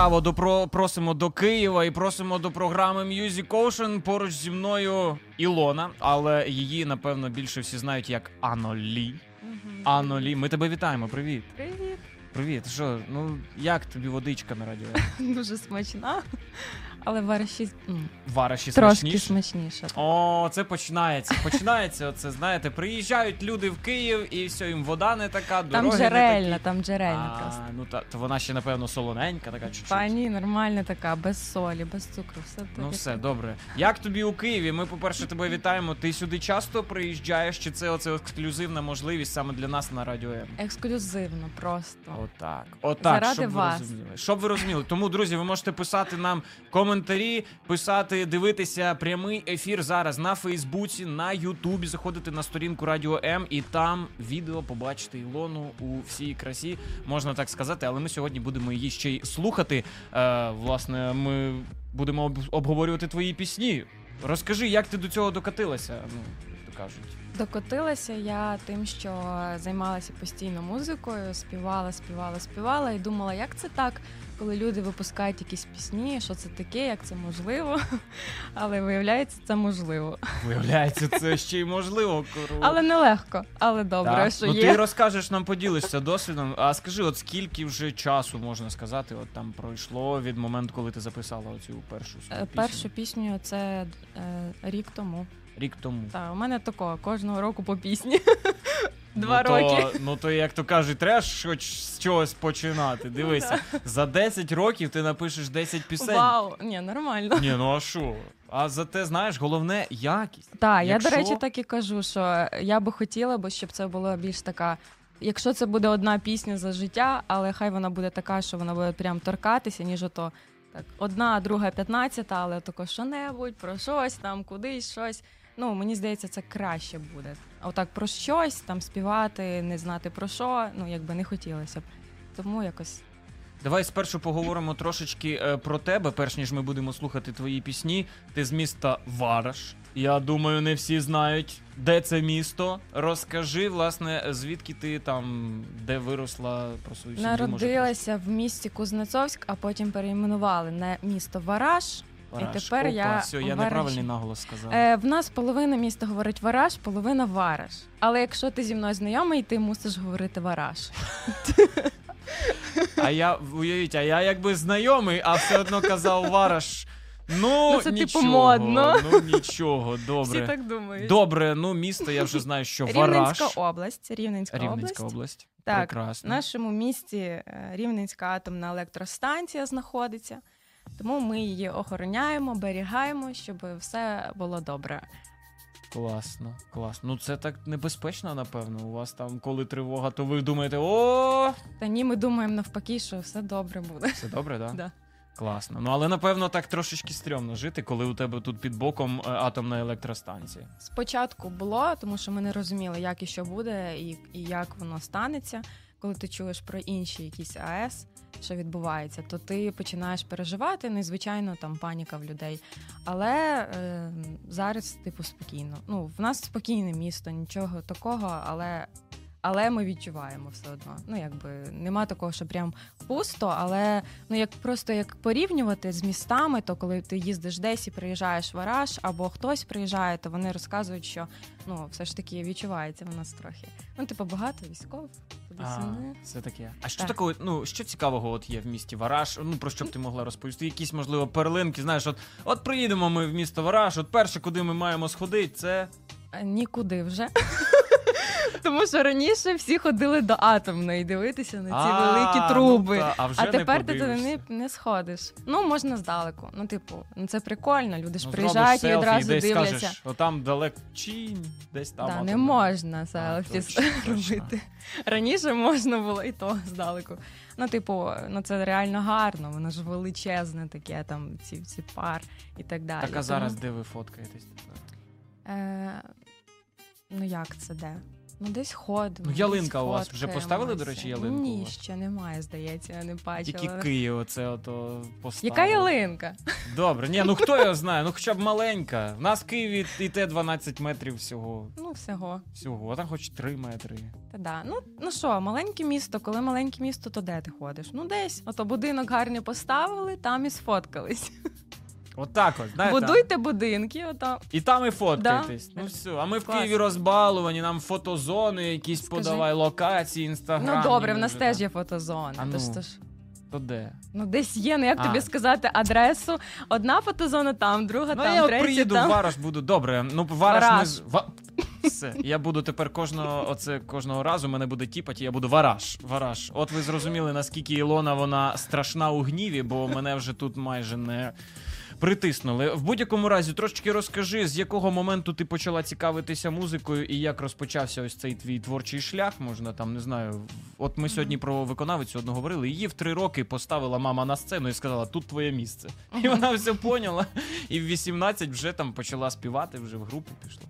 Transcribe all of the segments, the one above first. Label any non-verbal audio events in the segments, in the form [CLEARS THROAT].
Ласкаво допро... просимо до Києва і просимо до програми Music Ocean. Поруч зі мною Ілона, але її, напевно, більше всі знають як Анолі. Анолі, ми тебе вітаємо. Привіт. Привіт. Привіт. Що, ну як тобі водичка на радіо? [LAUGHS] Дуже смачна. Але вариші м, Вариші трошки смачніше? смачніше. О, це починається. Починається оце, знаєте, приїжджають люди в Київ і все, їм вода не така, Там дороги не джерельна, такі. там джерельна а, просто. Ну та то вона ще, напевно, солоненька, така чуть-чуть. Та ні, нормальна така, без солі, без цукру. Все Ну все добре. Як тобі у Києві? Ми, по-перше, тебе вітаємо. Ти сюди часто приїжджаєш, чи це оце ексклюзивна можливість саме для нас на радіо М? Ексклюзивно просто. Отак. Отак, Заради щоб вас. ви розуміли. Щоб ви розуміли. Тому, друзі, ви можете писати нам коментарі, писати, дивитися прямий ефір зараз на Фейсбуці, на Ютубі. Заходити на сторінку Радіо М і там відео побачити Ілону у всій красі, можна так сказати. Але ми сьогодні будемо її ще й слухати. Е, власне, ми будемо об- обговорювати твої пісні. Розкажи, як ти до цього докатилася? Ну, то кажуть. Докотилася я тим, що займалася постійно музикою, співала, співала, співала і думала, як це так, коли люди випускають якісь пісні, що це таке, як це можливо. [LAUGHS] Але виявляється, це можливо. [LAUGHS] Виявляється, це ще й можливо. Круто. Але нелегко, але добре, Так. що ну, є. ти розкажеш нам, поділишся досвідом. А скажи, от скільки вже часу можна сказати, от там пройшло від моменту, коли ти записала оцю першу Е, пісню? Першу пісню це е, рік тому. рік тому. Та у мене такого кожного року по пісні. Ну, Два то, роки. Ну то як то кажуть, треба ж хоч з чогось починати. Дивися, [LAUGHS] за 10 років ти напишеш 10 пісень. Вау, ні, нормально. Ні, ну а що? А зате, знаєш, головне якість. Так, я до речі так і кажу, що я би хотіла, бо щоб це було більш така. Якщо це буде одна пісня за життя, але хай вона буде така, що вона буде прям торкатися, ніж ото так, одна, друга, п'ятнадцята, але тако що-небудь, про щось там, кудись щось. Ну, мені здається, це краще буде. А отак про щось там співати, не знати про що, ну якби не хотілося б. Тому якось Давай спершу поговоримо трошечки е, про тебе, перш ніж ми будемо слухати твої пісні. Ти з міста Вараш. Я думаю, не всі знають, де це місто. Розкажи, власне, звідки ти там, де виросла про свою сім'ю. може, народилася в місті Кузнецовськ, а потім перейменували на місто Вараш. Вараш. і тепер Опа, я все, я Вараші. неправильний наголос сказав. Е, в нас половина міста говорить Вараш, половина Вараш. Але якщо ти зі мною знайомий, ти мусиш говорити Вараш. А я уявіть, а я якби знайомий, а все одно казав Вараш. Ну, Ну, це, типу, модно. Ну нічого, добре. Всі так думають. Добре, ну місто, я вже знаю, що Вараш. Рівненська область. Рівненська, Рівненська область. область. Так, Прекрасно. В нашому місті е, Рівненська атомна електростанція знаходиться. Тому ми її охороняємо, берігаємо, щоб все було добре. Класно, класно. Ну це так небезпечно, напевно. У вас там, коли тривога, то ви думаєте, о, Та ні, ми думаємо навпаки, що все добре буде. все добре, да? Да. Класно. Ну але напевно так трошечки стрьомно жити, коли у тебе тут під боком е, атомна електростанція. Спочатку було, тому що ми не розуміли, як і що буде, і, і як воно станеться. Коли ти чуєш про інші якісь АЕС, що відбувається, то ти починаєш переживати. Ну і звичайно, там паніка в людей. Але е, зараз, типу, спокійно. Ну, в нас спокійне місто, нічого такого, але. Але ми відчуваємо все одно. Ну, якби нема такого, що прям пусто, але ну як просто як порівнювати з містами, то коли ти їздиш десь і приїжджаєш в Вараж, або хтось приїжджає, то вони розказують, що ну все ж таки відчувається в нас трохи. Ну, типу, багато військових, туди А, сюди. таке. А що Так. такого, ну що цікавого от є в місті Вараш? Ну про що б ти могла розповісти? Якісь, можливо, перлинки, знаєш, от, от приїдемо ми в місто Вараш, от перше, куди ми маємо сходити, це. А, Нікуди вже. [LAUGHS] Тому що раніше всі ходили до атомної дивитися на ці А, великі ну труби. та, а вже а тепер ти туди не, сходиш. Ну, можна здалеку. Ну, типу, ну це прикольно. Люди ж Ну, приїжджають і одразу десь дивляться. скажеш, отам далеко десь там. Да, не можна селфі робити. Раніше можна було і то здалеку. Ну, типу, ну це реально гарно, воно ж величезне таке, там ці, ці пар і так далі. Так, а зараз Тому, де ви фоткаєтесь? е, ну як це де? Ну, десь ходимо. Ну, ялинка десь у вас вже поставили, до речі, ялинку у Ні, вас? ще немає, здається, я не бачила. Тільки Київ оце ото поставили. Яка ялинка? Добре, ні, ну хто його знає, ну хоча б маленька. У нас в Києві і те 12 метрів всього. Ну, всього. Всього, а там хоч 3 метри. Та да. Ну, ну що, маленьке місто, коли маленьке місто, то де ти ходиш? Ну, десь. Ото будинок гарний поставили, там і сфоткались. Отак от, знаєте. Будуйте будинки, ото. І там і фоткаєтесь. Да. Ну все. А ми в Клас. Києві розбалувані, нам фотозони, якісь Скажи. подавай локації, інстаграм. Ну добре, в нас теж є фотозона. А ну. то ж, То де? ну десь є, ну як А. тобі сказати адресу? Одна фотозона там, друга Ну там, я третя приїду там. в Вараш, буду добре. Ну Вараш, Вараж. ми. Все, я буду тепер кожного оце кожного разу мене буде тіпати, я буду вараж. Вараж. От ви зрозуміли, наскільки Ілона вона страшна у гніві, бо мене вже тут майже не притиснули. В будь-якому разі, трошечки розкажи, з якого моменту ти почала цікавитися музикою і як розпочався ось цей твій творчий шлях. Можна там не знаю. От ми сьогодні про виконавицю одного говорили. Її в три роки поставила мама на сцену і сказала: тут твоє місце. І вона все поняла. І в 18 вже там почала співати, вже в групу пішла.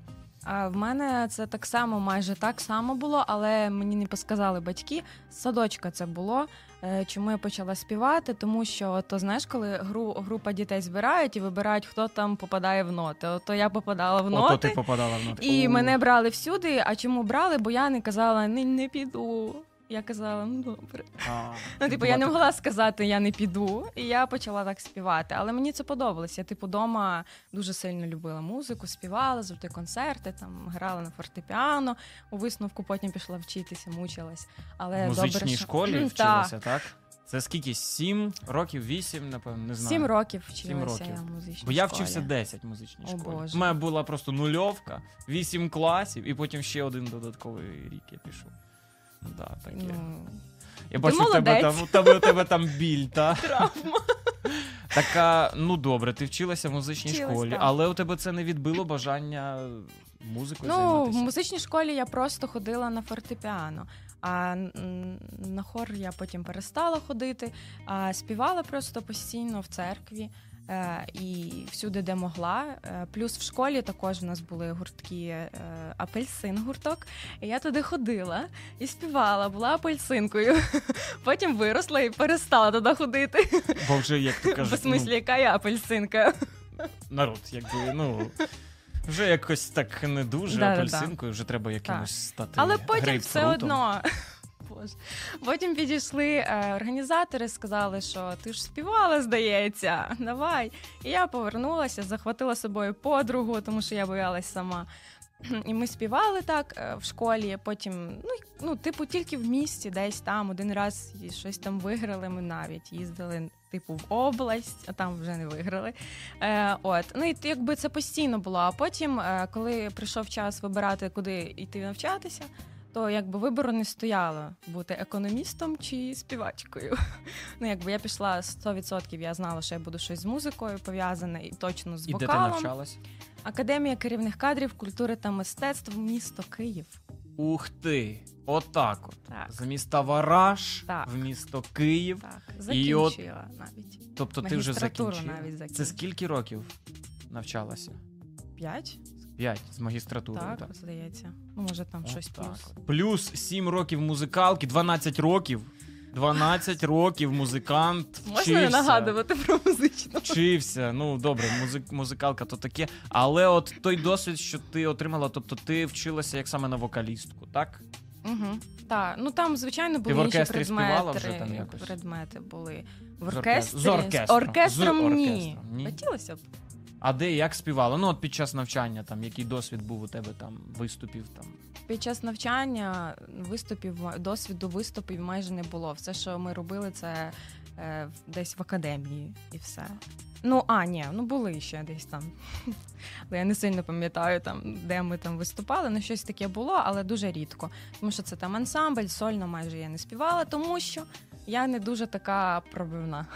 А в мене це так само, майже так само було, але мені не посказали батьки. З садочка це було. Е, Чому я почала співати? Тому що то знаєш, коли гру, група дітей збирають і вибирають, хто там попадає в ноти. Ото я попадала в Ото ти попадала в ноти. І У. мене брали всюди. А чому брали? Бо я не казала не, не піду. Я казала, ну добре. А, Ну, типу, я не могла сказати, я не піду, і я почала так співати. Але мені це подобалось. Я, типу, дома дуже сильно любила музику, співала, завжди концерти, там грала на фортепіано. У висновку потім пішла вчитися, мучилась. Але В музичній добре, що... школі вчилася, так? Це скільки? Сім років, вісім, напевно, не знаю. Сім років Сім вчилася років. я в музичній Бо я школі. вчився 10 в музичній О, школі. У мене була просто нульовка, вісім класів, і потім ще один додатковий рік я пішов. Да, таке. Ну, я бачу, в тебе там, у тебе, у тебе там біль, та? [LAUGHS] Така, ну добре, ти вчилася в музичній Вчилась, школі, так. але у тебе це не відбило бажання музикою Ну, в займатися. музичній школі я просто ходила на фортепіано. А м, на хор я потім перестала ходити, а співала просто постійно в церкві. Е, І всюди, де могла. Е, Плюс в школі також у нас були гуртки е, апельсин гурток. І я туди ходила і співала, була апельсинкою. [LAUGHS] Потім виросла і перестала туди ходити. Бо вже, як ти [LAUGHS] В кажеш, ну, яка я апельсинка. народ, якби, ну. Вже якось так не дуже Да-да-да. апельсинкою, вже треба якимось стати. Але потім все одно. Боже. Потім підійшли е, організатори, сказали, що ти ж співала, здається, давай. І я повернулася, захватила з собою подругу, тому що я боялась сама. І ми співали так е, в школі. Потім, ну, ну, типу, тільки в місті, десь там один раз щось там виграли. Ми навіть їздили, типу, в область, а там вже не виграли. Е, от, ну і якби це постійно було. А потім, е, коли прийшов час вибирати, куди йти навчатися, то якби вибору не стояло бути економістом чи співачкою. [LAUGHS] Ну, якби я пішла 100%, я знала, що я буду щось з музикою пов'язане і точно з І де ти вокалом. навчалась? Академія керівних кадрів культури та мистецтв, місто Київ. Ух ти! Отак от. Так. З міста Вараж Так. в місто Київ. Так, І от- закінчила навіть. Тобто ти вже закінчила. навіть Це скільки років навчалася? П'ять? П'ять з магістратури. Так, Так. здається. Ну, може, там щось Отак плюс. Плюс 7 років музикалки, 12 років. 12 років музикант. Можна вчився. не нагадувати про музичну? Вчився, ну добре, музик, музикалка то таке. Але от той досвід, що ти отримала, тобто ти вчилася як саме на вокалістку, так? Угу. Так, ну там, звичайно, були інші предмети. вже там якось? Предмети були. В оркестрі. з оркестром. оркестром З ні. оркестром, ні? Хотілося б. А де як співала? Ну, от під час навчання, там, який досвід був у тебе там, виступів там. Під час навчання виступів, досвіду виступів майже не було. Все, що ми робили, це е, десь в академії і все. Ну, а, ні, ну були ще десь там. [LAUGHS] Але я не сильно пам'ятаю, там, де ми там виступали. Ну, щось таке було, але дуже рідко. Тому що це там ансамбль, сольно майже я не співала, тому що я не дуже така пробивна.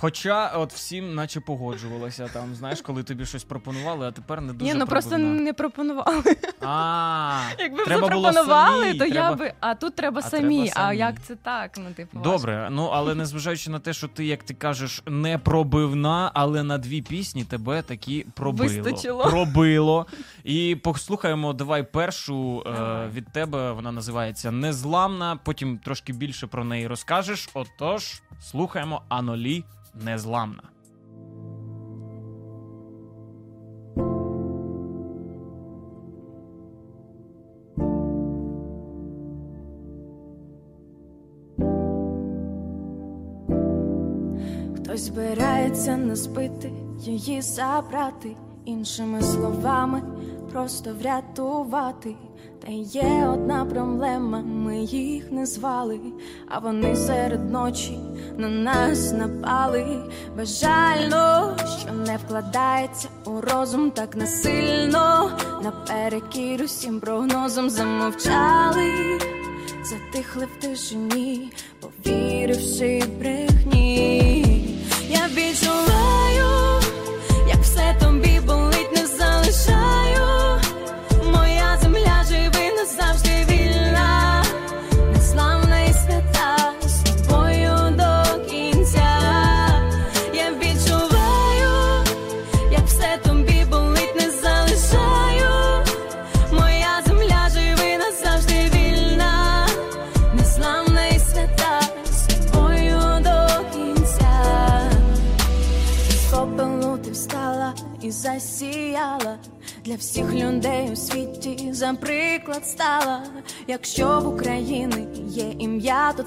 Хоча от всім наче погоджувалося там, знаєш, коли тобі щось пропонували, а тепер не дуже Ні, ну просто не пропонували. А, [LAUGHS] Якби треба вже було пропонували, самій, то я треба- би. А тут треба А самі. треба самі. А як це так? Ну, типу, важко. Добре, ну але незважаючи на те, що ти, як ти кажеш, не пробивна, але на дві пісні тебе таки пробило. Вистачило. Пробило. І [LAUGHS] послухаємо давай першу е, Давай. від тебе. Вона називається Незламна. Потім трошки більше про неї розкажеш. Отож, слухаємо Анолі Незламна. Хтось збирається не збити, її забрати, іншими словами, просто врятувати. Та є одна проблема, ми їх не звали, а вони серед ночі на нас напали. Бажально, що не вкладається у розум так насильно. Наперекір усім прогнозом замовчали, затихли в тишині, повіривши брехні.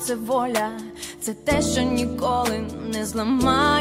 Це воля, це те, що ніколи не зламає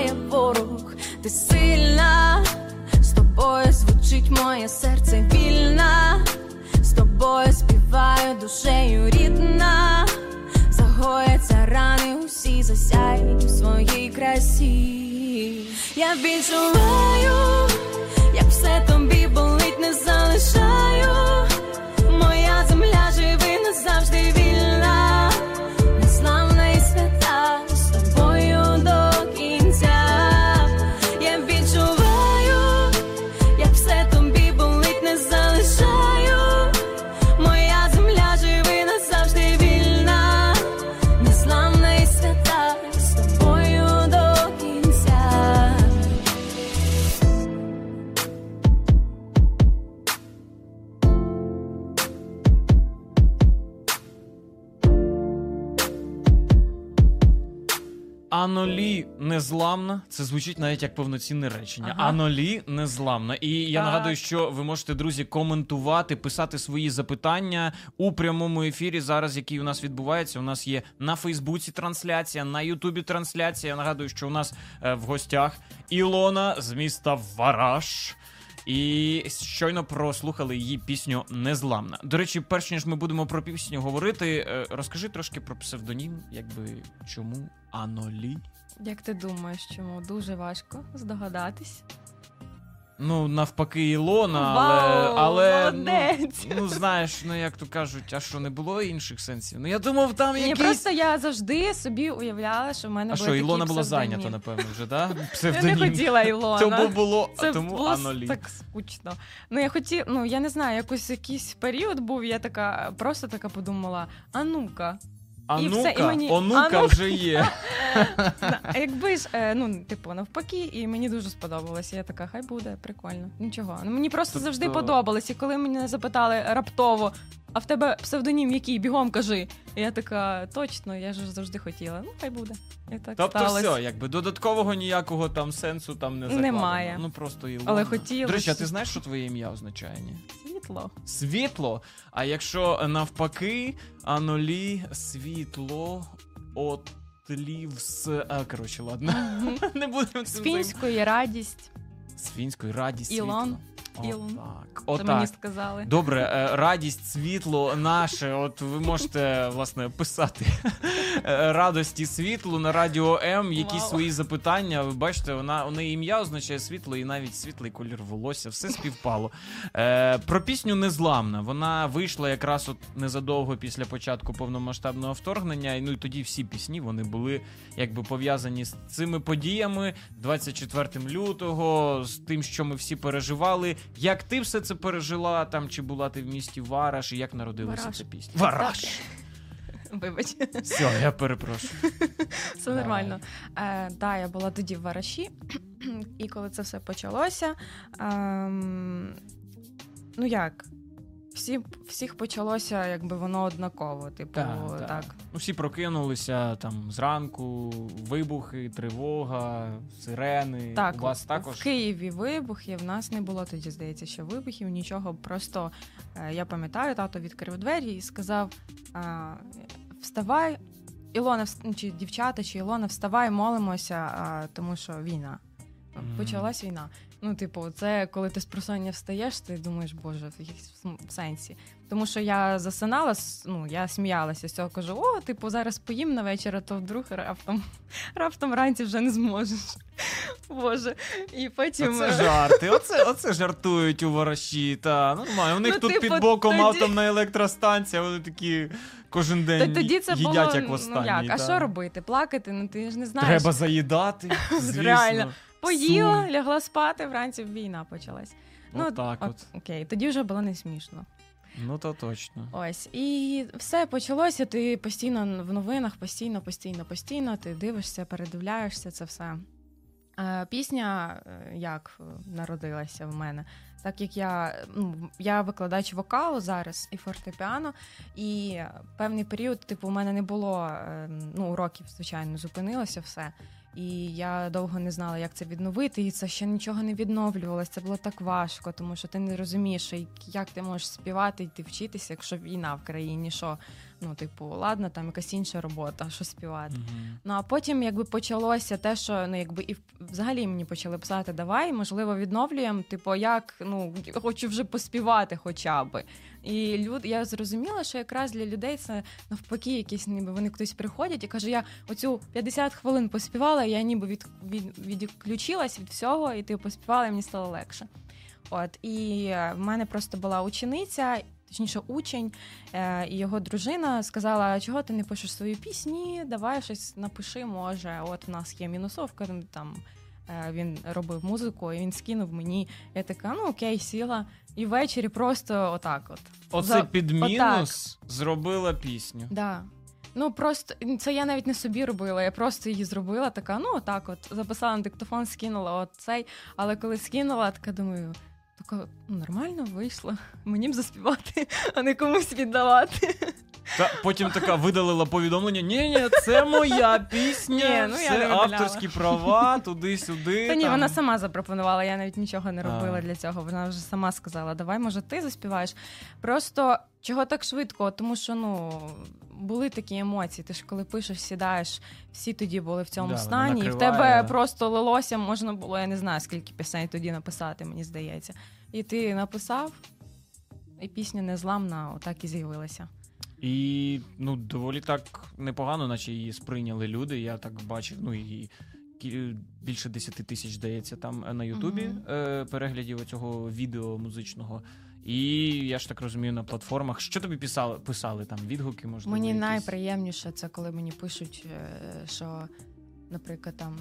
незламна. Це звучить навіть як повноцінне речення. Ага. Анолі незламна. І я Так. нагадую, що ви можете, друзі, коментувати, писати свої запитання у прямому ефірі. Зараз, який у нас відбувається. У нас є на Фейсбуці трансляція, на Ютубі трансляція. Я нагадую, що у нас е, в гостях Ілона з міста Вараш. І щойно прослухали її пісню Незламна. До речі, перш ніж ми будемо про пісню говорити, е, розкажи трошки про псевдонім, якби чому Анолі. Як ти думаєш, чому дуже важко здогадатись? Ну, навпаки, Ілона, але. Вау, але молодець! ну, ну, знаєш, ну як то кажуть, а що не було інших сенсів? Ну я думав, там Ні, просто я завжди собі уявляла, що в мене А буде що, Ілона такий була псевдонім. зайнята, напевно, вже, да? [LAUGHS] Я не Псевдонім. хотіла Ілона. Тому було, Це тому було Анолі. так скучно. Ну я хотіла, ну я не знаю, якось якийсь період був. Я така просто така подумала: а ну-ка, А і все, і ну-ка, мені- онука а ну- вже є. [LAUGHS] Якби ж, е, ну, типу, навпаки, і мені дуже сподобалося. Я така, хай буде, прикольно. Нічого. Ну мені просто Тобто- завжди подобалось. І коли мене запитали раптово, а в тебе псевдонім який? Бігом кажи. І я така, точно, я ж завжди хотіла. Ну, хай буде. І так Тобто, сталося. все, якби додаткового ніякого там сенсу там не закладено. Немає. Ну просто Ілона. Але хотілося. До речі, а ти знаєш, що твоє ім'я означає? Ні? Світло. Світло. А якщо навпаки, анолі, світло, отлів з. А, коротше, ладно. [LAUGHS] Не будемо З цим фінської радість. З фінської радість Ілон. світло. Ілон. Отак. Це мені сказали. Добре, е, радість, світло наше. От ви можете власне писати е, радості світлу на радіо М. Якісь Вау. свої запитання. Ви бачите, вона у неї ім'я означає світло, і навіть світлий колір волосся. Все співпало. Е, Про пісню Незламна. Вона вийшла якраз от незадовго після початку повномасштабного вторгнення. І ну і тоді всі пісні вони були якби пов'язані з цими подіями 24 лютого, з тим, що ми всі переживали. Як ти все це пережила там, чи була ти в місті Вараш, і як народилася Вараш. ця пісня? Вараш! [LAUGHS] Вибач, Все, я перепрошую. все нормально. Е, да, я була тоді в Вараші, [CLEARS THROAT] і коли це все почалося. ем, ну як? Всі, всіх почалося, якби воно однаково. Типу, Так, так. так. Ну, всі прокинулися там зранку, вибухи, тривога, сирени. Так, У вас в Києві вибухи. В нас не було тоді, здається, що вибухів, нічого. Просто е, я пам'ятаю, тато відкрив двері і сказав: вставай, Ілона, вс- чи дівчата, чи Ілона, вставай, молимося, тому що війна. Почалась війна. Ну, типу, це коли ти з просоння встаєш, ти думаєш, боже, в якійсь сенсі. Тому що я засинала, ну я сміялася з цього, кажу: о, типу, зараз поїм на вечір, а то вдруг раптом, раптом вранці вже не зможеш. Боже. І потім. Оце жарти, оце, оце жартують у ворожі. Та нормально. У них Ну, тут типу, під боком тоді- атомна електростанція, вони такі кожен Та день тоді це їдять було як ну востаннє. як, а та. що робити? Плакати? Ну ти ж не знаєш. Треба заїдати. [LAUGHS] Звісно. Реально. Поїла, Сум. лягла спати, вранці війна почалась. Ну, Отак от. Окей, тоді вже було не смішно. Ну то точно. Ось і все почалося. Ти постійно в новинах, постійно, постійно, постійно. Ти дивишся, передивляєшся це все. Е, Пісня е, як народилася в мене, так як я, ну, я викладач вокалу зараз і фортепіано, і певний період, типу, у мене не було е, ну, уроків, звичайно, зупинилося все. І я довго не знала, як це відновити, і це ще нічого не відновлювалося. Це було так важко, тому що ти не розумієш, як ти можеш співати йти вчитися, якщо війна в країні, що ну, типу, ладно, там якась інша робота, що співати. Мгм. Ну а потім якби почалося те, що ну якби і взагалі мені почали писати давай, можливо, відновлюємо. Типу, як ну хочу вже поспівати, хоча би. І люд, я зрозуміла, що якраз для людей це навпаки, якісь ніби вони хтось приходять і каже, я оцю 50 хвилин поспівала, я ніби від, від, відключилась від всього, і ти поспівала, і мені стало легше. От і е, в мене просто була учениця, точніше, учень, е, і його дружина сказала: чого ти не пишеш свої пісні? Давай щось напиши, може. От в нас є мінусовка, ну, там е, він робив музику, і він скинув мені. Я така, ну окей, сіла. І ввечері просто отак от. Оце За- під мінус зробила пісню. Да. Ну просто це я навіть не собі робила, я просто її зробила, така, ну отак, от записала на диктофон, скинула от цей. Але коли скинула, така думаю, така ну, нормально вийшло. Мені б заспівати, а не комусь віддавати. Та потім така видалила повідомлення: ні, ні, це моя пісня, Ні, ну це авторські права, туди-сюди. Та ні, там. вона сама запропонувала, я навіть нічого не робила А. для цього. Вона вже сама сказала: давай, може, ти заспіваєш. Просто чого так швидко? Тому що ну. Були такі емоції. Ти ж коли пишеш, сідаєш, всі тоді були в цьому Да, стані, і в тебе просто лилося, можна було, я не знаю, скільки пісень тоді написати, мені здається. І ти написав, і пісня незламна, отак і з'явилася. І ну, доволі так непогано, наче її сприйняли люди. Я так бачив, ну і більше 10 тисяч, здається, там е, на Ютубі е, переглядів цього відео музичного. І я ж так розумію, на платформах. Що тобі писали, писали там? Відгуки, можливо? Мені якісь? найприємніше це коли мені пишуть, е, що, наприклад, там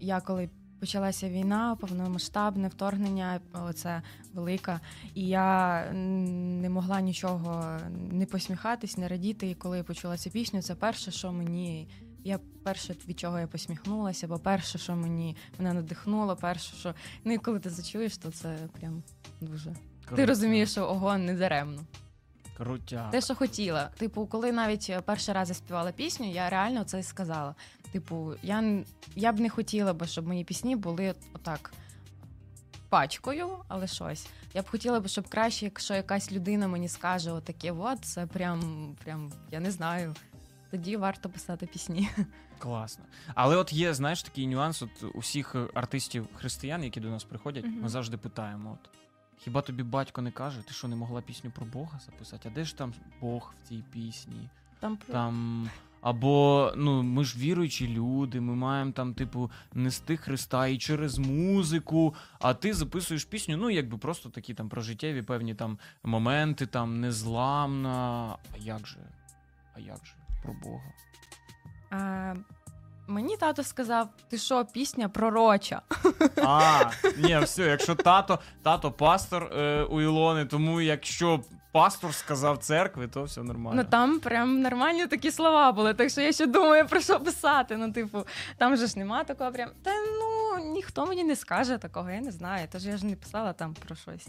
я коли почалася війна, повномасштабне вторгнення, оце велика, і я не могла нічого не посміхатись, не радіти. І коли я почула цю пісню, це перше, що мені. Я перше, від чого я посміхнулася, бо перше, що мені мене надихнуло, перше, що ну і коли ти це чуєш, то це прям дуже. Ти розумієш, що ого, не даремно. Крутяк. Те, що хотіла. Типу, коли навіть е, перший раз я співала пісню, я реально це сказала. Типу, я, я б не хотіла би, щоб мої пісні були отак пачкою, але щось. Я б хотіла би, щоб краще, якщо якась людина мені скаже отаке, от це прям, прям, я не знаю. Тоді варто писати пісні. Класно. Але от є, знаєш, такий нюанс. От усіх е, артистів християн, які до нас приходять, Мгм. ми завжди питаємо: от, хіба тобі батько не каже, ти що не могла пісню про Бога записати? А де ж там Бог в цій пісні? Там Там. Або ну ми ж віруючі люди, ми маємо там, типу, нести Христа і через музику. А ти записуєш пісню, ну якби просто такі там прожиттєві певні там моменти, там незламна. А як же? А як же про Бога? А, мені тато сказав: ти що, пісня пророча. [LAUGHS] А, ні, все, якщо тато, тато пастор е, у Ілони, тому якщо пастор сказав церкви, то все нормально. Ну там прям нормальні такі слова були, так що я ще думаю про що писати. Ну, типу, там же ж нема такого прям. Та ну ніхто мені не скаже такого, я не знаю. Тож я ж не писала там про щось.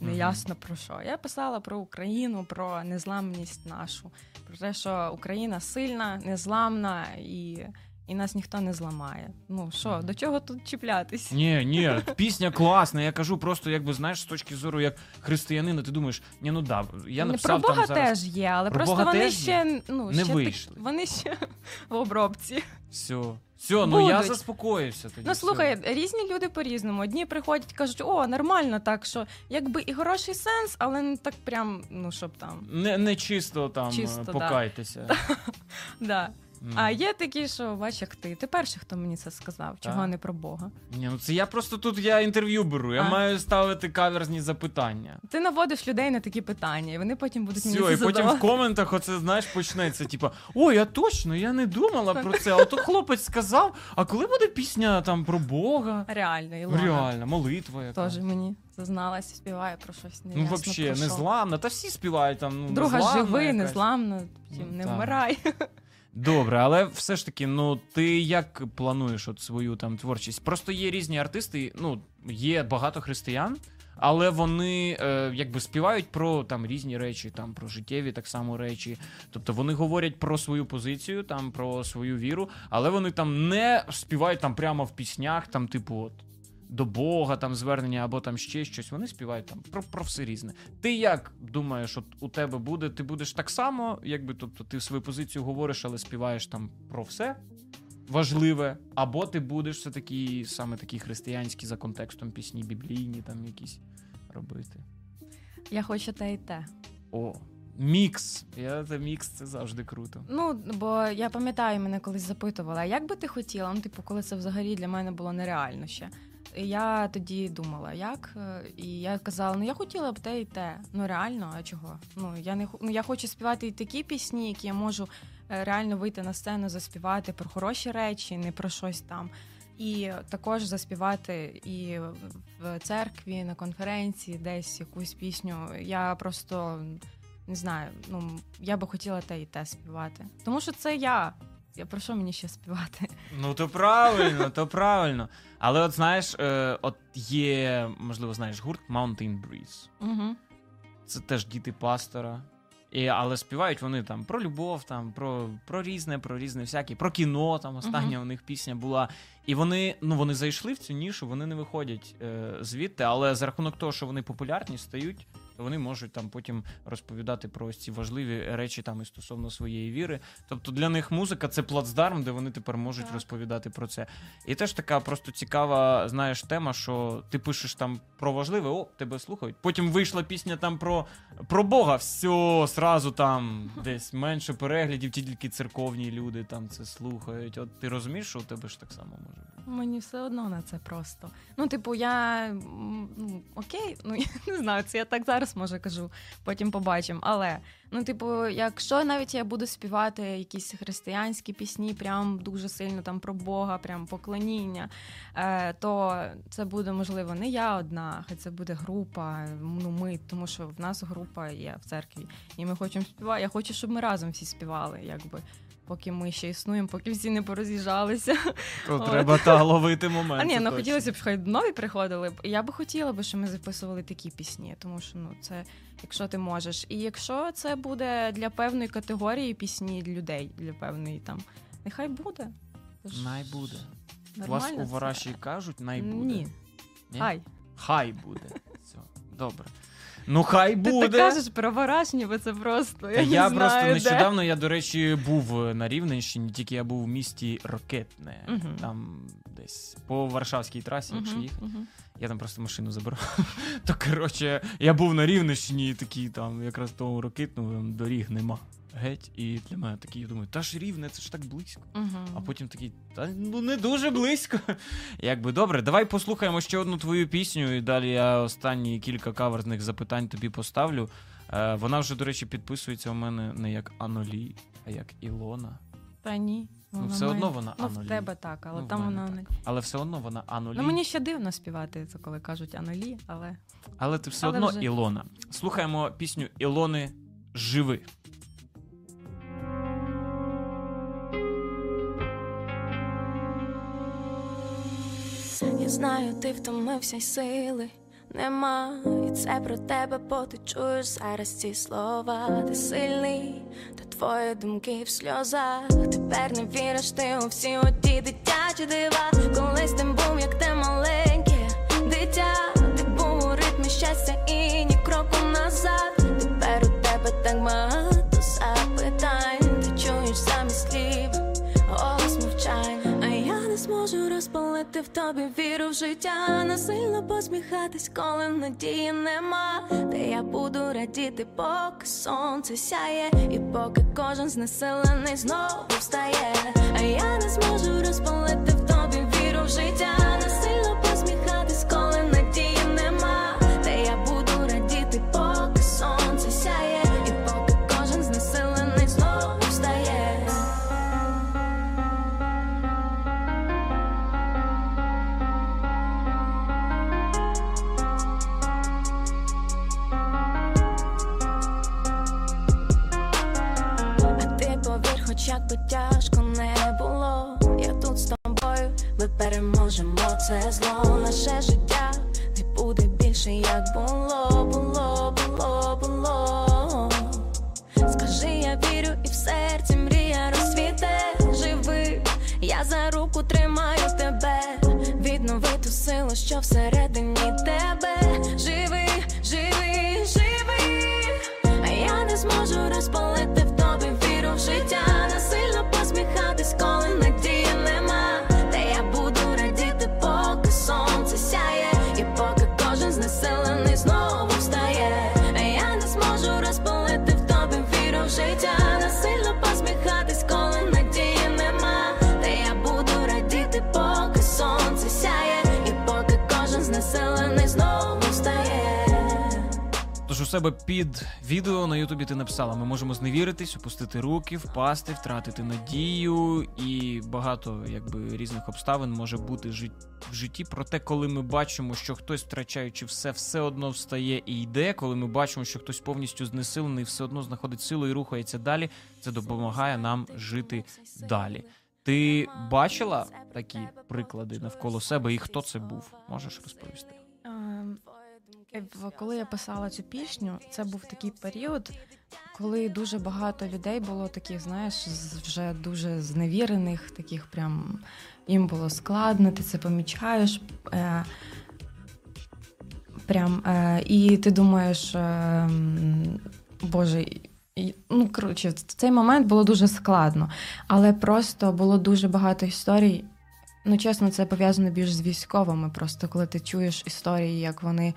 Неясно про що. Я писала про Україну, про незламність нашу, про те, що Україна сильна, незламна і. І нас ніхто не зламає. Ну що, до чого тут чіплятись? Ні, ні, [LAUGHS] пісня класна. Я кажу просто, якби знаєш, з точки зору як християнина, ти думаєш, ні, ну да, я Не написав про Бога там зараз. теж є, але Про просто Бога вони ще ну Не ще вийшли. Так, вони ще [LAUGHS] в обробці. Все, все, ну я Будуть. заспокоївся тоді. Ну все. слухай, різні люди по-різному. Одні приходять, кажуть, о, нормально, так що якби і хороший сенс, але не так прям, ну щоб там. Не, не чисто там Чисто, да. покайтеся. [LAUGHS] Да. А є такі, що бач, як ти. Ти перший, хто мені це сказав, чого Так. не про Бога. Ні, ну це я просто тут я інтерв'ю беру. Я А. маю ставити каверзні запитання. Ти наводиш людей на такі питання, і вони потім будуть Все, мені і це потім в задавати. коментах оце знаєш почнеться. Типа, ой, я точно, я не думала про це. А то [LAUGHS] хлопець сказав, а коли буде пісня там про Бога? Реально, Ілона Реально, молитва яка. теж мені зазналась, співає про щось Ну, неясно взагалі, про що. незламна. Та всі співають там. Ну, Друга незламна живи, якась. незламно, Ну, не так. вмирай. [LAUGHS] Добре, але все ж таки, ну ти як плануєш от свою там творчість? Просто є різні артисти, ну є багато християн, але вони е, якби співають про там різні речі, там про життєві так само речі. Тобто вони говорять про свою позицію, там про свою віру, але вони там не співають там прямо в піснях, там, типу, от. До Бога, там звернення або там ще щось. Вони співають там про, про все різне. Ти як думаєш, от у тебе буде? Ти будеш так само, якби тобто ти свою позицію говориш, але співаєш там про все важливе, або ти будеш все таки саме такі християнські за контекстом пісні, біблійні, там якісь робити. Я хочу те і те. О, мікс. Я це мікс, це завжди круто. Ну, бо я пам'ятаю, мене колись запитувала, як би ти хотіла? Ну, типу, коли це взагалі для мене було нереально ще. І я тоді думала, як? Е, І я казала, ну я хотіла б те і те. Ну реально, а чого? Ну я не ну, я хочу співати і такі пісні, які я можу е, реально вийти на сцену, заспівати про хороші речі, не про щось там. І також заспівати і в церкві, на конференції, десь якусь пісню. Я просто не знаю, ну я би хотіла те і те співати. Тому що це я. Я про що мені ще співати? Ну то правильно, то правильно. Але от знаєш, е, от є, можливо, знаєш, гурт Mountain Breeze. Угу. Це теж діти пастора. І, але співають вони там про любов, там про, про різне, про різне всяке, про кіно. Там остання у них пісня була. І вони ну вони зайшли в цю нішу, вони не виходять е, звідти, але за рахунок того, що вони популярні стають, вони можуть там потім розповідати про ось ці важливі речі там і стосовно своєї віри. Тобто для них музика це плацдарм, де вони тепер можуть Так. розповідати про це. І теж така просто цікава, знаєш, тема, що ти пишеш там про важливе, о, тебе слухають. Потім вийшла пісня там про, про Бога, все, сразу там десь менше переглядів, тільки церковні люди там це слухають. От ти розумієш, що у тебе ж так само може. Мені все одно на це просто. Ну, типу, я ну, окей, ну [LAUGHS] я не знаю, це я так зараз може кажу, потім побачимо. Але ну, типу, якщо навіть я буду співати якісь християнські пісні, прям дуже сильно там про Бога, прям поклоніння, е, то це буде можливо не я одна, хай це буде група. Ну, ми, тому що в нас група є в церкві, і ми хочемо співати. Я хочу, щоб ми разом всі співали, якби. Поки ми ще існуємо, поки всі не пороз'їжджалися. То От. треба та ловити момент. А ні, ну точно. хотілося б, хай нові приходили. Я би хотіла б, щоб ми записували такі пісні, тому що ну це якщо ти можеш. І якщо це буде для певної категорії пісні для людей, для певної там, нехай буде. Най буде. У вас у. Вараші кажуть, най буде. Ні. Ні? Хай. Хай буде. Все, добре. Ну, хай Ти буде. так кажеш про Вараш, ніби це просто. Я, Та не я знаю, просто де. нещодавно, я, до речі, був на Рівненщині, тільки я був в місті Рокетне. Мгм. Там десь по Варшавській трасі, якщо Мгм, їхати. мгм. Я там просто машину забрав. [LAUGHS] То коротше, я був на Рівненщині, і такий там якраз того Рокитного доріг нема. Геть, і для мене такий, я думаю, та ж рівне, це ж так близько. Мгм. А потім такий, та ну не дуже близько. [LAUGHS] Якби добре, давай послухаємо ще одну твою пісню, і далі я останні кілька каверзних запитань тобі поставлю. Е, вона вже, до речі, підписується у мене не як Анолі, а як Ілона. Та ні. Ну, все має- одно вона Ну, Анолі. в тебе так, але Ну, там вона не. так. Але все одно вона Анолі. Ну мені ще дивно співати це, коли кажуть Анолі, але Але ти все Але одно вже. Ілона. Слухаємо пісню Ілони Живи. Знаю, ти втомився й сили нема. І це про тебе, бо ти чуєш зараз ці слова. Ти сильний, та твої думки в сльозах. Тепер не віриш ти у всі оті дитячі дива. Колись ти був, як те маленьке дитя. Ти був у ритмі щастя і ні кроку назад. Тепер у тебе так багато запитань. Зможу розпалити в тобі віру в життя. Насильно посміхатись, коли надії нема. Та я буду радіти, поки сонце сяє, і поки кожен знесилений знову встає. А я не зможу розпалити в тобі віру в життя. Переможемо це зло. Наше життя не буде більше, як було, було, було, було. Скажи, я вірю, і в серці мрія розсвіте, Живи, я за руку тримаю тебе. відновити силу, що всередині тебе. Себе під відео на Ютубі ти написала: ми можемо зневіритись, опустити руки, впасти, втратити надію, і багато якби різних обставин може бути в житті. Проте, коли ми бачимо, що хтось, втрачаючи все, все одно встає і йде. Коли ми бачимо, що хтось повністю знесилений, все одно знаходить силу і рухається далі. Це допомагає нам жити далі. Ти бачила такі приклади навколо себе, і хто це був? Можеш розповісти? Е, Коли я писала цю пісню, це був такий період, коли дуже багато людей було таких, знаєш, вже дуже зневірених, таких прям їм було складно, ти це помічаєш. Е, прям, е, і ти думаєш, е, Боже. Ну, коротше, в цей момент було дуже складно, але просто було дуже багато історій. Ну, чесно, це пов'язано більш з військовими. Просто коли ти чуєш історії, як вони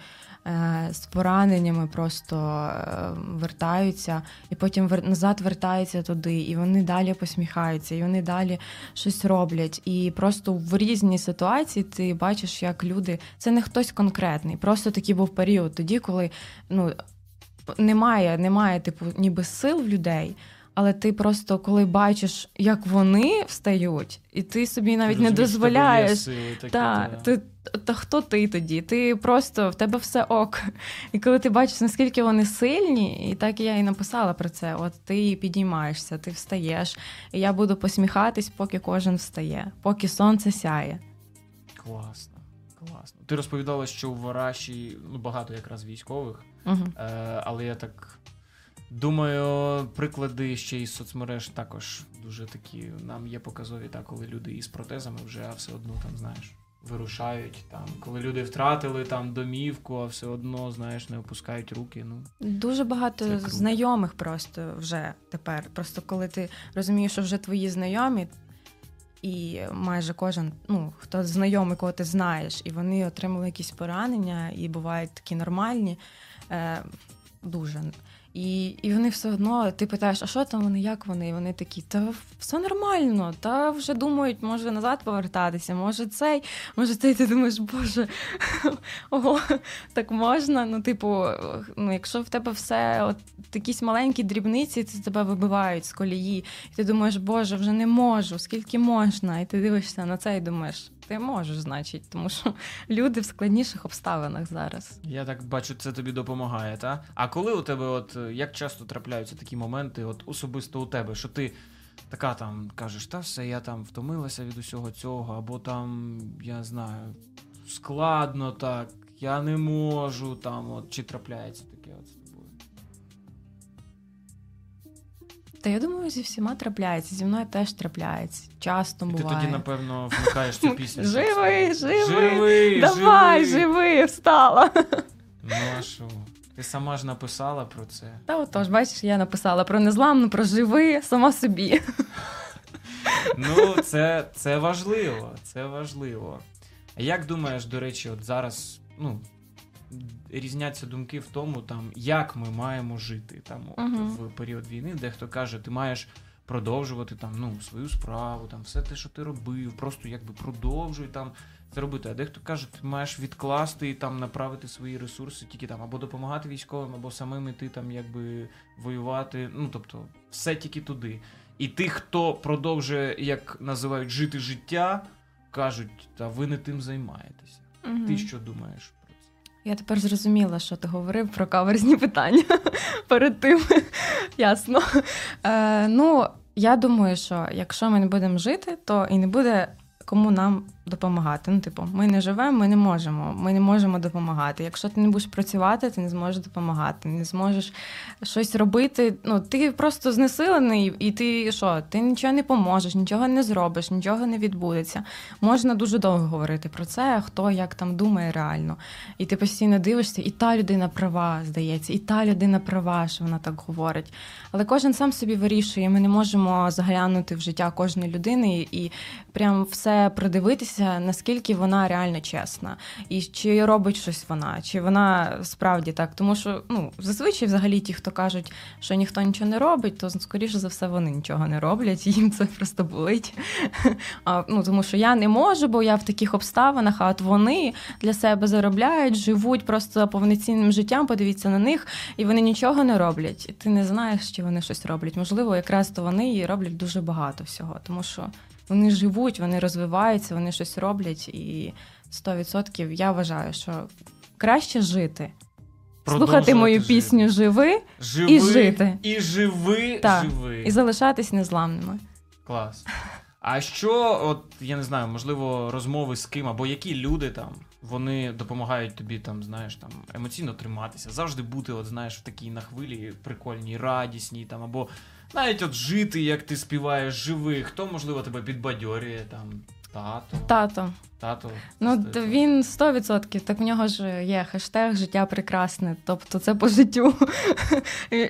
з пораненнями просто е, вертаються, і потім назад вертаються туди, і вони далі посміхаються, і вони далі щось роблять. І просто в різній ситуації ти бачиш, як люди це не хтось конкретний. Просто такий був період тоді, коли ну немає, немає типу, ніби сил в людей. Але ти просто коли бачиш, як вони встають, і ти собі навіть не дозволяєш. Так, ти, та хто ти тоді? Ти просто в тебе все ок. І коли ти бачиш, наскільки вони сильні, і так я і написала про це: от ти підіймаєшся, ти встаєш, і я буду посміхатись, поки кожен встає, поки сонце сяє. Класно, класно. Ти розповідала, що у Вараші ну, багато якраз військових, Угу. е, але я так думаю, приклади ще із соцмереж також дуже такі. Нам є показові, так, коли люди із протезами вже все одно там, знаєш, вирушають. Там, коли люди втратили там домівку, а все одно, знаєш, не опускають руки. Ну, Дуже багато знайомих просто вже тепер. Просто коли ти розумієш, що вже твої знайомі, і майже кожен, ну хто знайомий, кого ти знаєш, і вони отримали якісь поранення, і бувають такі нормальні. Е, дуже. І, і вони все одно, ти питаєш, а що там вони, як вони? І вони такі, та все нормально, та вже думають, може назад повертатися, може цей, може цей, ти думаєш, боже, [LAUGHS] ого, так можна. Ну, типу, ну, якщо в тебе все, от якісь маленькі дрібниці, це тебе вибивають з колії, і ти думаєш, боже, вже не можу, скільки можна? І ти дивишся на це і думаєш, ти можеш, значить, тому що [LAUGHS] люди в складніших обставинах зараз. я так бачу, це тобі допомагає, та? А коли у тебе, от е, як часто трапляються такі моменти, от особисто у тебе, що ти така там кажеш, та все, я там втомилася від усього цього, або там, я знаю, складно так, я не можу там, от чи трапляється Та я думаю, зі всіма трапляється. Зі мною теж трапляється. Часто І ти тоді, напевно, вмикаєш цю [LAUGHS] пісню. Живий, живий, живий, Давай, живий. живи, встала. Ну а що? Ти сама ж написала про це. Та отож, бачиш, я написала про незламну, про живи, сама собі. Ну, це, це важливо, це важливо. А як думаєш, до речі, от зараз, ну, різняться думки в тому, там, як ми маємо жити там, от, Мгм. в період війни, дехто каже, ти маєш продовжувати там, ну, свою справу, там, все те, що ти робив, просто якби продовжуй там це робити. А дехто каже, ти маєш відкласти і там направити свої ресурси тільки там або допомагати військовим, або самим іти там, якби воювати. Ну, тобто, все тільки туди. І тих, хто продовжує, як називають, жити життя, кажуть, та ви не тим займаєтеся. Ти що думаєш? Я тепер зрозуміла, що ти говорив про каверзні питання [LAUGHS] перед тим. Ясно. Е, ну, я думаю, що якщо ми не будемо жити, то і не буде кому нам допомагати. Ну, типу, ми не живемо, ми не можемо. Ми не можемо допомагати. Якщо ти не будеш працювати, ти не зможеш допомагати, не зможеш щось робити. Ну, ти просто знесилений, і ти що? Ти нічого не поможеш, нічого не зробиш, нічого не відбудеться. Можна дуже довго говорити про це, хто як там думає реально. І ти постійно дивишся, і та людина права, здається, і та людина права, що вона так говорить. Але кожен сам собі вирішує. Ми не можемо заглянути в життя кожної людини і прям все продивитися, наскільки вона реально чесна, і чи робить щось вона, чи вона справді так. Тому що ну зазвичай, взагалі, ті, хто кажуть, що ніхто нічого не робить, то скоріше за все вони нічого не роблять, [LAUGHS] їм це просто болить. [LAUGHS] А, ну, тому що я не можу, бо я в таких обставинах, а от вони для себе заробляють, живуть просто повноцінним життям. Подивіться на них, і вони нічого не роблять. І ти не знаєш, чи вони щось роблять. Можливо, якраз то вони і роблять дуже багато всього, тому що вони живуть, вони розвиваються, вони щось роблять, і 100% я вважаю, що краще жити. Слухати мою жити. пісню живи Живи і жити. І живи, Так. живи. і залишатись незламними. Клас. А що, от я не знаю, можливо, розмови з ким, або які люди там, вони допомагають тобі там, знаєш, там емоційно триматися, завжди бути, от знаєш, в такій на хвилі прикольній, радісній, там, або навіть от жити, як ти співаєш, живи. Хто, можливо, тебе підбадьорює, там, тато, Тато. тато. Ну, це- він 100%, так в нього ж є хештег життя прекрасне, тобто це по життю.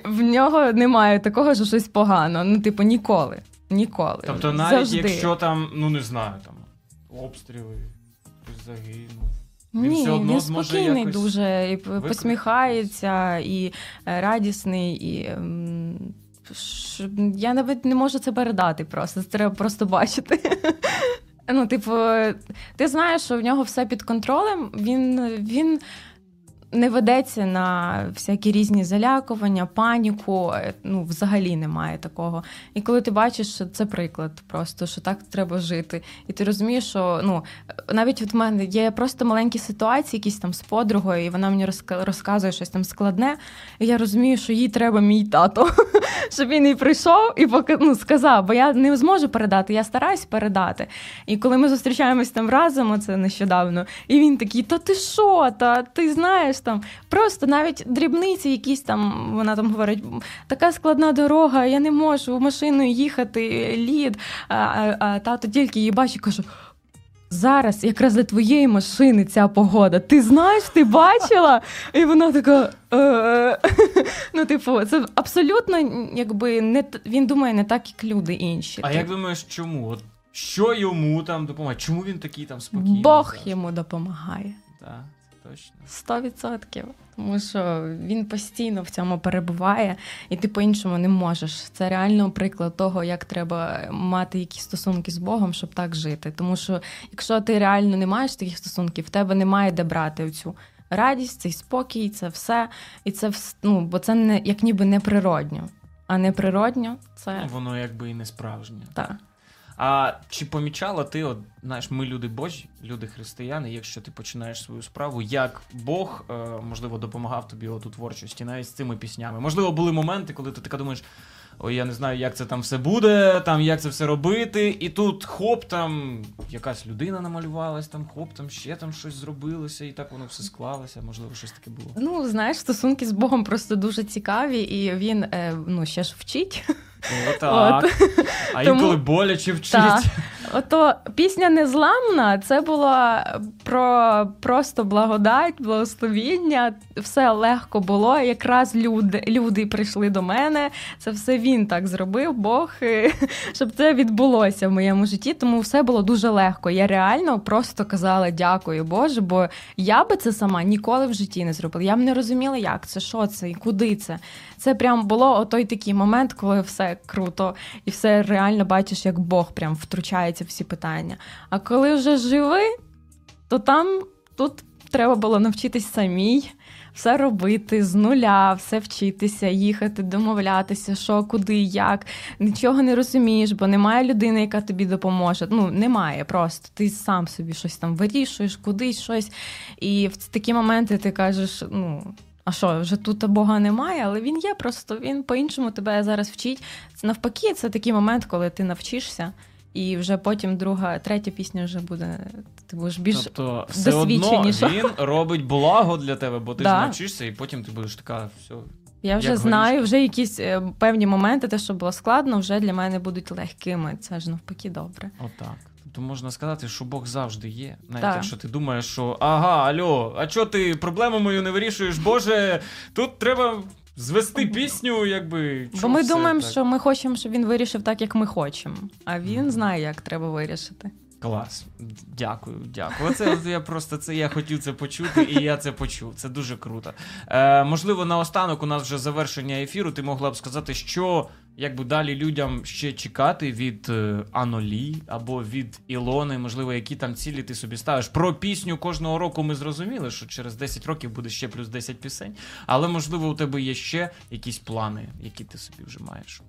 В нього немає такого, що щось погано. Ну, типу, ніколи. Ніколи. Тобто, навіть Завжди. якщо там, ну не знаю, там обстріли, хтось загинув. Він Ні, все одно він спокійний якось дуже, і посміхається, і е, радісний, і. Я навіть не можу це передати просто. Це треба просто бачити. [LAUGHS] Ну, типу, ти знаєш, що в нього все під контролем. Він, він не ведеться на всякі різні залякування, паніку. е, Ну, взагалі немає такого. І коли ти бачиш, що це приклад, просто що так треба жити. І ти розумієш, що ну навіть от в мене є просто маленькі ситуації, якісь там з подругою, і вона мені розка- розказує щось там складне. І я розумію, що їй треба мій тато, [LAUGHS] щоб він і прийшов і ну, сказав, бо я не зможу передати, я стараюсь передати. І коли ми зустрічаємось там разом, оце нещодавно, і він такий: Та ти що? Та ти знаєш там, просто навіть дрібниці, якісь там, вона там говорить, така складна дорога, я не можу машиною їхати, лід. А, а, а тато тільки її бачить каже. Зараз якраз для твоєї машини ця погода. Ти знаєш, ти бачила? І вона така. [LAUGHS] Ну, типу, це абсолютно якби не він думає не так, як люди інші. А як думаєш, чому? От що йому там допомагає? Чому він такий там спокійний? Бог йому допомагає. Так, точно. Сто відсотків. Тому що він постійно в цьому перебуває, і ти по-іншому не можеш. Це реально приклад того, як треба мати якісь стосунки з Богом, щоб так жити. Тому що якщо ти реально не маєш таких стосунків, в тебе немає де брати цю радість, цей спокій, це все. І це ну, бо це не як ніби неприродньо. А неприродньо це воно якби і не справжнє. так. А чи помічала ти, от знаєш, ми люди Божі, люди християни, якщо ти починаєш свою справу, як Бог, е, можливо, допомагав тобі от у творчості, навіть з цими піснями? Можливо, були моменти, коли ти така думаєш. ой, я не знаю, як це там все буде, там як це все робити. І тут хоп, там якась людина намалювалась, там хоп, там ще там щось зробилося, і так воно все склалося. Можливо, щось таке було. Ну, знаєш, стосунки з Богом просто дуже цікаві, і він е, ну, ще ж вчить. О, так. А Тому- боляче вчить. Так. Ото пісня Незламна це було про просто благодать, благословіння. Все легко було. Якраз люди, люди прийшли до мене. Це все він так зробив, Бог, [LAUGHS] щоб це відбулося в моєму житті. Тому все було дуже легко. Я реально просто казала дякую Боже, бо я би це сама ніколи в житті не зробила. Я б не розуміла, як це, що це і куди це. Це прям було отой такий момент, коли все круто, і все реально бачиш, як Бог прям втручається в всі питання. А коли вже живий, то там тут треба було навчитись самій. Все робити з нуля, все вчитися, їхати, домовлятися, що, куди, як. Нічого не розумієш, бо немає людини, яка тобі допоможе. Ну, немає просто. Ти сам собі щось там вирішуєш, кудись щось. І в такі моменти ти кажеш, ну. А що, вже тут Бога немає, але він є просто, він по-іншому тебе зараз вчить. Це навпаки, це такий момент, коли ти навчишся, і вже потім друга, третя пісня вже буде. Ти будеш більш Тобто, все одно він робить благо для тебе, бо ти Да. ж навчишся, і потім ти будеш така, все. Я вже Як знаю, горішки. вже якісь е, певні моменти, те, що було складно, вже для мене будуть легкими. Це ж навпаки добре. Отак. Тобто можна сказати, що Бог завжди є. Навіть Так. якщо ти думаєш, що ага, альо, а чого ти проблему мою не вирішуєш? Боже, тут треба звести пісню, якби. Бо ми все думаємо, так? що ми хочемо, щоб він вирішив так, як ми хочемо. А він знає, як треба вирішити. Клас. Дякую, дякую. Оце я просто це я хотів це почути, і я це почув. Це дуже круто. Е, можливо, наостанок у нас вже завершення ефіру. Ти могла б сказати, що якби далі людям ще чекати від е, Анолі або від Ілони, можливо, які там цілі ти собі ставиш. Про пісню кожного року ми зрозуміли, що через 10 років буде ще плюс 10 пісень. Але можливо, у тебе є ще якісь плани, які ти собі вже маєш.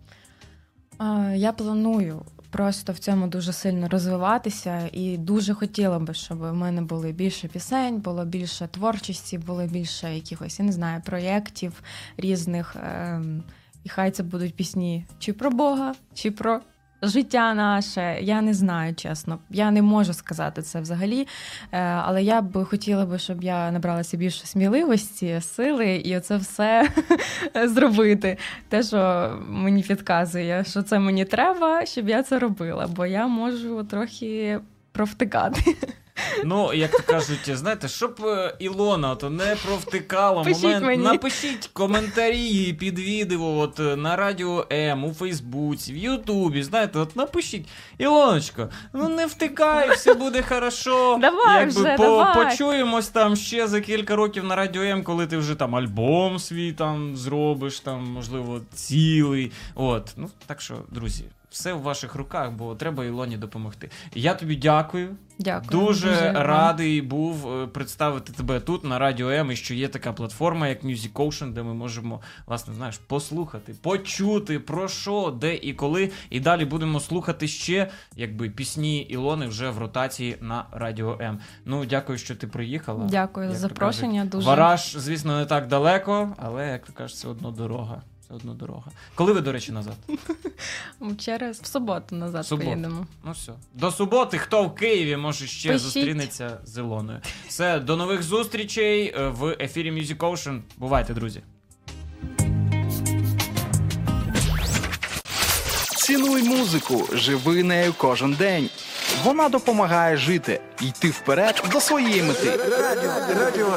Я планую просто в цьому дуже сильно розвиватися, і дуже хотіла би, щоб в мене було більше пісень, було більше творчості, було більше якихось, я не знаю, проєктів різних. ем, І хай це будуть пісні чи про Бога, чи про життя наше. Я не знаю, чесно. Я не можу сказати це взагалі. Е, Але я б хотіла би, щоб я набралася більше сміливості, сили і оце все [LAUGHS] зробити. Те, що мені підказує, що це мені треба, щоб я це робила, бо я можу трохи провтикати. Ну, як то кажуть, знаєте, щоб е, Ілона то не провтикала Пишіть момент. мені. Напишіть коментарі під відео от, на радіо М, у Фейсбуці, в Ютубі. Знаєте, от напишіть, Ілоночко, ну не втикай, все буде хорошо. Давай Якби вже, по, давай. почуємось там ще за кілька років на радіо М, коли ти вже там альбом свій там зробиш, там, можливо, цілий. От, ну так що, друзі. Все в ваших руках, бо треба Ілоні допомогти. Я тобі дякую. Дякую. Дуже, вам. радий був е, представити тебе тут на радіо М, і що є така платформа, як Music Ocean, де ми можемо, власне, знаєш, послухати, почути про що, де і коли. І далі будемо слухати ще якби пісні Ілони вже в ротації на радіо М. Ну, дякую, що ти приїхала. Дякую за запрошення. кажуть, Дуже Вараж, звісно, не так далеко, але як ти кажеш, це одно дорога. Це одно дорога. Коли ви, до речі, назад? [LAUGHS] через в суботу назад В суботу. поїдемо. Ну все. До суботи, хто в Києві, може ще Пишіть. зустрінеться з Ілоною. Все, до нових зустрічей е, в ефірі Music Ocean. Бувайте, друзі. Цінуй музику, живи нею кожен день. Вона допомагає жити, йти вперед до своєї мети. Радіо, радіо